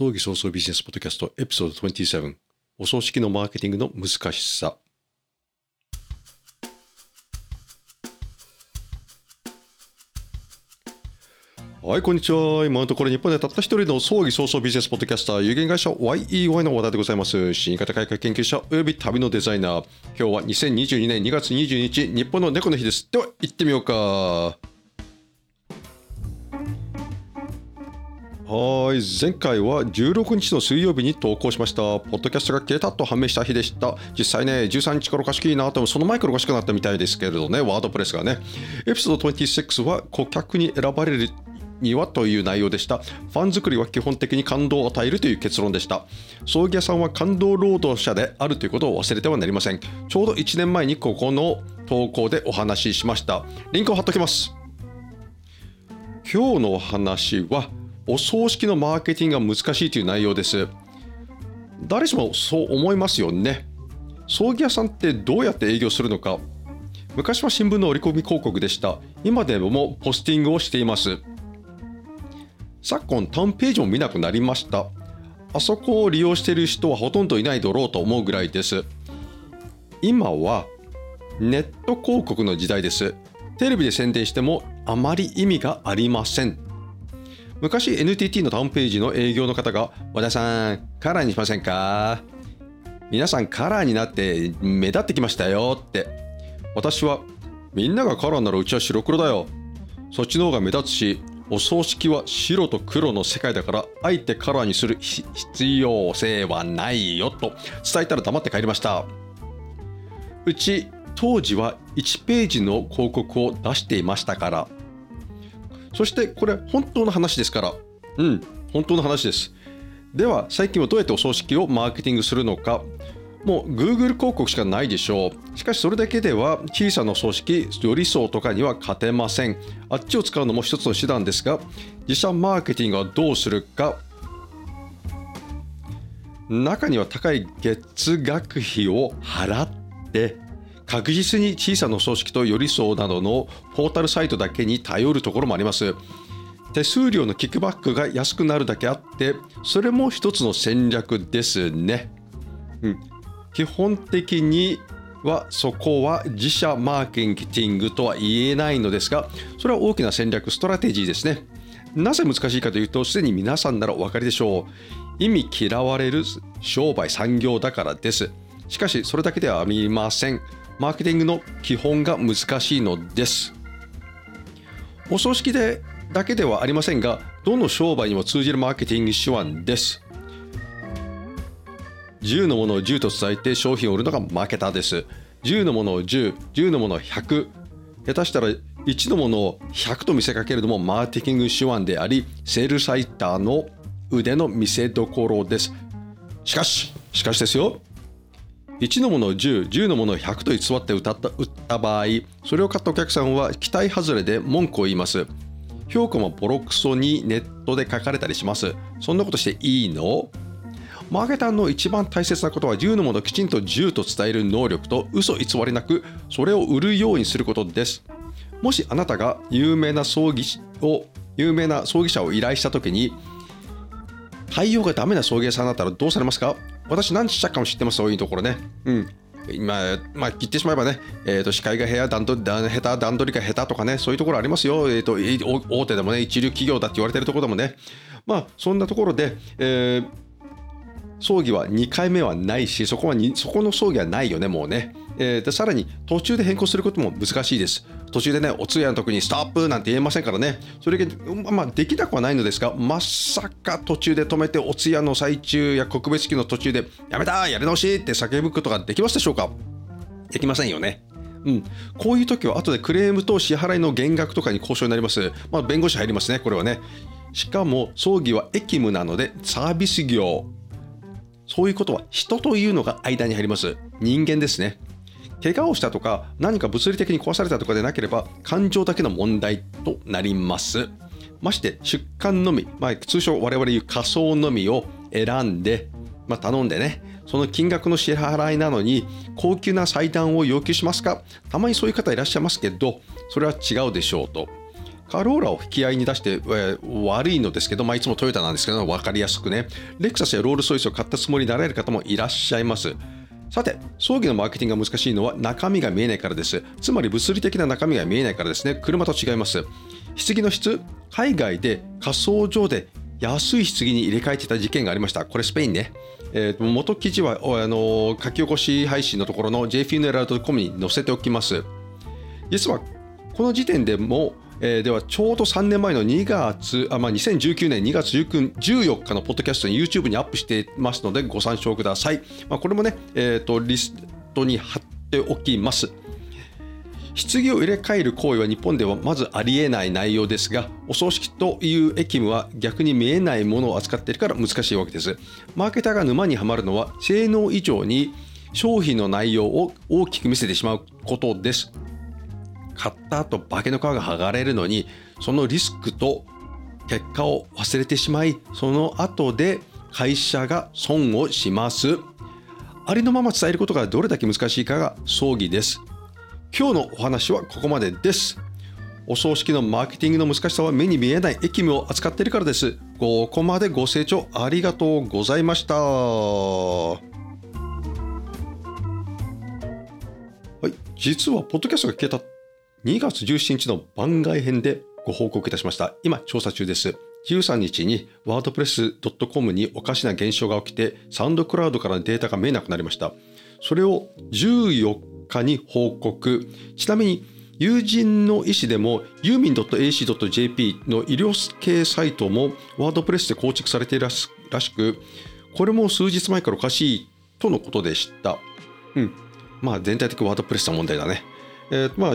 葬儀早々ビジネスポッドキャストエピソード27お葬式のマーケティングの難しさはい、こんにちは。今のところ日本でたった一人の葬儀早々ビジネスポッドキャスター、有限会社 YEY の話題でございます。新型改革研究者および旅のデザイナー。今日は2022年2月22日、日本の猫の日です。では、行ってみようか。はい前回は16日の水曜日に投稿しました。ポッドキャストが消えたと判明した日でした。実際ね13日からおかしいいなとその前からおかしくなったみたいですけれどね。ワードプレスがね。エピソード26は顧客に選ばれるにはという内容でした。ファン作りは基本的に感動を与えるという結論でした。葬儀屋さんは感動労働者であるということを忘れてはなりません。ちょうど1年前にここの投稿でお話ししました。リンクを貼っておきます。今日のお話はお葬式のマーケティングが難しいという内容です。誰しもそう思いますよね。葬儀屋さんってどうやって営業するのか。昔は新聞の折り込み広告でした。今でもポスティングをしています。昨今タウンページも見なくなりました。あそこを利用している人はほとんどいないだろうと思うぐらいです。今はネット広告の時代です。テレビで宣伝してもあまり意味がありません。昔 NTT のタウンページの営業の方が和田さんカラーにしませんか？皆さんカラーになって目立ってきましたよって。私はみんながカラーならうちは白黒だよ。そっちの方が目立つしお葬式は白と黒の世界だからあえてカラーにする必要性はないよと伝えたら黙って帰りました。うち当時は1ページの広告を出していましたからそしてこれ本当の話ですからうん。本当の話です。では最近はどうやってお葬式をマーケティングするのか。もう Google 広告しかないでしょう。しかしそれだけでは小さな葬式よりそうとかには勝てません。あっちを使うのも一つの手段ですが自社マーケティングはどうするか。中には高い月額費を払って確実に小さな葬式と寄り添うなどのポータルサイトだけに頼るところもあります。手数料のキックバックが安くなるだけあってそれも一つの戦略ですね、うん、基本的にはそこは自社マーケティングとは言えないのですがそれは大きな戦略ストラテジーですね。なぜ難しいかというとすでに皆さんならお分かりでしょう。意味嫌われる商売産業だからです。しかしそれだけではありません。マーケティングの基本が難しいのです。お葬式でだけではありませんがどの商売にも通じるマーケティング手腕です。10のものを10と伝えて商品を売るのがマーケターです。10のものを10、10のものを100下手したら1のものを100と見せかけるのもマーケティング手腕でありセールサイターの腕の見せ所です。しかししかしですよ。1のものを10、10のものを100と偽って歌った売った場合、それを買ったお客さんは期待外れで文句を言います。評価もボロクソにネットで書かれたりします。そんなことしていいの？マーケターの一番大切なことは10のものをきちんと10と伝える能力と嘘偽りなくそれを売るようにすることです。もしあなたが有名な葬儀を有名な葬儀者を依頼した時に対応がダメな葬儀屋さんだったらどうされますか？私何したかも知ってます、そういうところね。うん。今、まあ、言ってしまえばね、えーと、司会が部屋段取り下手、段取りが下手とかね、そういうところありますよ。えーと、大手でもね、一流企業だって言われてるところでもね。まあ、そんなところで、えー、葬儀は2回目はないし、そこはそこの葬儀はないよね、もうね。えー、でさらに途中で変更することも難しいです。途中でね、お通夜の時にストップなんて言えませんからね、それが、まあ、できなくはないのですが、まさか途中で止めて、お通夜の最中や告別式の途中で、やめたやり直しって叫ぶことができますでしょうか？できませんよね。うん、こういう時は後でクレームと支払いの減額とかに交渉になります。まあ、弁護士入りますね、これはね。しかも、葬儀は役務なので、サービス業。そういうことは人というのが間に入ります。人間ですね。怪我をしたとか何か物理的に壊されたとかでなければ感情だけの問題となります。まして出棺のみ、まあ、通称我々言う仮想のみを選んで、まあ、頼んでねその金額の支払いなのに高級な祭壇を要求しますか？たまにそういう方いらっしゃいますけどそれは違うでしょうと。カローラを引き合いに出して、えー、悪いのですけど、まあ、いつもトヨタなんですけど、分かりやすくね、レクサスやロールスロイスを買ったつもりになられる方もいらっしゃいます。さて、葬儀のマーケティングが難しいのは中身が見えないからです。つまり物理的な中身が見えないからですね。車と違います。棺の質、海外で火葬場で安い棺に入れ替えてた事件がありました。これスペインね。えー、元記事はあの書き起こし配信のところの jfuneral.com に載せておきます。実はこの時点でも、えー、ではちょうど3年前の2月、あまあ、2019年2月14日のポッドキャストに YouTube にアップしていますのでご参照ください。まあ、これもね、えーと、リストに貼っておきます。棺を入れ替える行為は日本ではまずありえない内容ですが、お葬式という役務は逆に見えないものを扱っているから難しいわけです。マーケターが沼にはまるのは、性能以上に商品の内容を大きく見せてしまうことです。買った後化けの皮が剥がれるのにそのリスクと結果を忘れてしまいその後で会社が損をします。ありのまま伝えることがどれだけ難しいかが葬儀です。今日のお話はここまでです。お葬式のマーケティングの難しさは目に見えない役務を扱っているからです。ここまでご清聴ありがとうございました。はい、実はポッドキャストが消えた2月17日の番外編でご報告いたしました。今、調査中です。13日にワードプレス .com におかしな現象が起きて、サウンドクラウドからデータが見えなくなりました。それを14日に報告。ちなみに、友人の医師でもユーミン .ac.jp の医療系サイトもワードプレスで構築されているらしく、これも数日前からおかしいとのことでした。うん。まあ全体的ワードプレスの問題だね。えー、まあ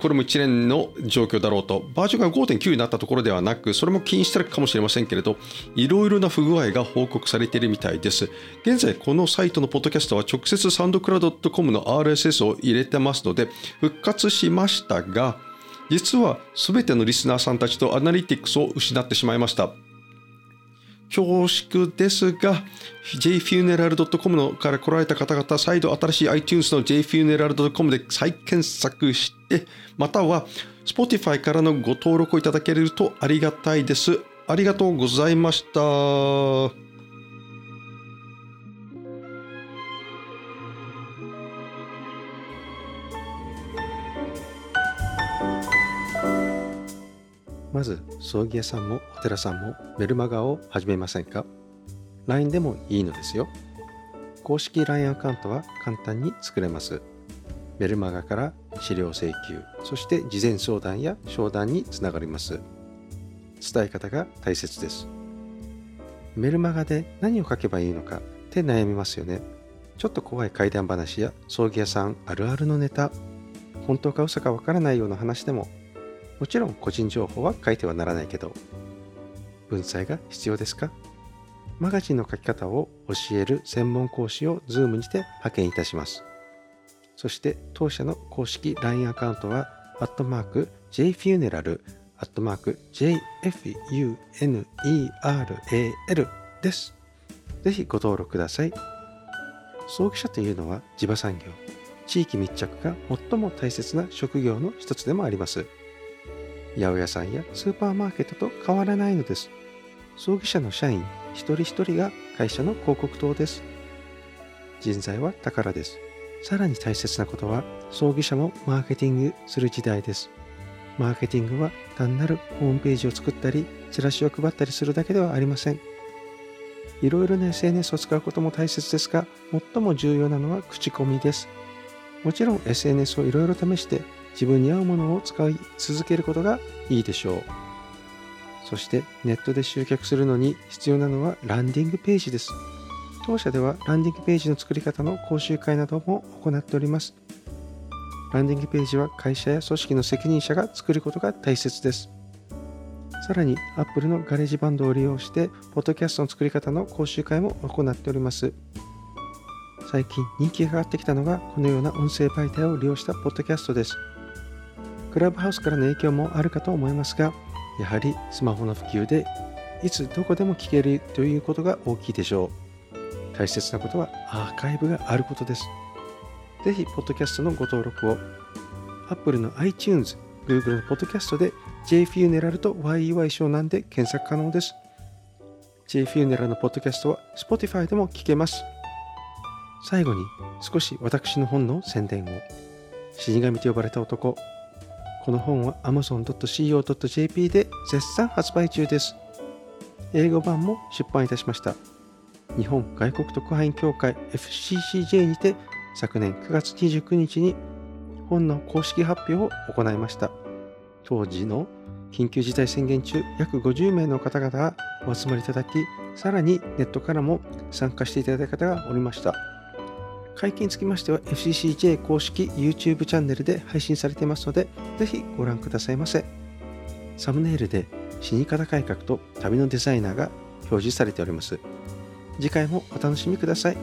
これも一連の状況だろうと、バージョンが5.9になったところではなく、それも気にしてるかもしれませんけれど、いろいろな不具合が報告されているみたいです。現在、このサイトのポッドキャストは直接サンドクラウド .com の RSS を入れてますので、復活しましたが、実は全てのリスナーさんたちとアナリティクスを失ってしまいました。恐縮ですが、jfuneral.com のから来られた方々、再度新しい iTunes の jfuneral.com で再検索して、または Spotify からのご登録をいただけるとありがたいです。ありがとうございました。まず葬儀屋さんもお寺さんもメルマガを始めませんか ?LINE でもいいのですよ。公式 LINE アカウントは簡単に作れます。メルマガから資料請求、そして事前相談や商談につながります。伝え方が大切です。メルマガで何を書けばいいのかって悩みますよね。ちょっと怖い怪談話や葬儀屋さんあるあるのネタ、本当か嘘かわからないような話でももちろん個人情報は書いてはならないけど、文才が必要ですか？マガジンの書き方を教える専門講師を Zoom にて派遣いたします。そして当社の公式 LINE アカウントは、アットマーク JFUNERAL、アットマーク JFUNERAL です。ぜひご登録ください。葬儀社というのは地場産業、地域密着が最も大切な職業の一つでもあります。八百屋さんやスーパーマーケットと変わらないのです。葬儀社の社員一人一人が会社の広告塔です。人材は宝です。さらに大切なことは、葬儀社もマーケティングする時代です。マーケティングは単なるホームページを作ったり、チラシを配ったりするだけではありません。いろいろな SNS を使うことも大切ですが、最も重要なのは口コミです。もちろん SNS をいろいろ試して自分に合うものを使い続けることがいいでしょう。そしてネットで集客するのに必要なのはランディングページです。当社ではランディングページの作り方の講習会なども行っております。ランディングページは会社や組織の責任者が作ることが大切です。さらに Apple の GarageBand を利用して、ポッドキャストの作り方の講習会も行っております。最近人気が上がってきたのがこのような音声媒体を利用したポッドキャストです。クラブハウスからの影響もあるかと思いますが、やはりスマホの普及でいつどこでも聞けるということが大きいでしょう。大切なことはアーカイブがあることです。ぜひ、ポッドキャストのご登録を Apple の iTunes、Google のポッドキャストで J フューネラルと YEY 湘南で検索可能です。J フューネラルのポッドキャストは Spotify でも聞けます。最後に少し私の本の宣伝を。死神と呼ばれた男。この本は amazon.co.jp で絶賛発売中です。英語版も出版いたしました。日本外国特派員協会 FCCJ にて昨年9月29日に本の公式発表を行いました。当時の緊急事態宣言中、約50名の方々がお集まりいただき、さらにネットからも参加していただいた方がおりました。会見につきましては FCCJ 公式 YouTube チャンネルで配信されていますので、ぜひご覧くださいませ。サムネイルで死に方改革と旅のデザイナーが表示されております。次回もお楽しみください。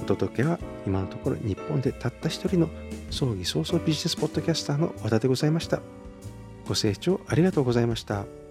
お届けは今のところ日本でたった一人の葬儀早々ビジネスポッドキャスターの和田でございました。ご清聴ありがとうございました。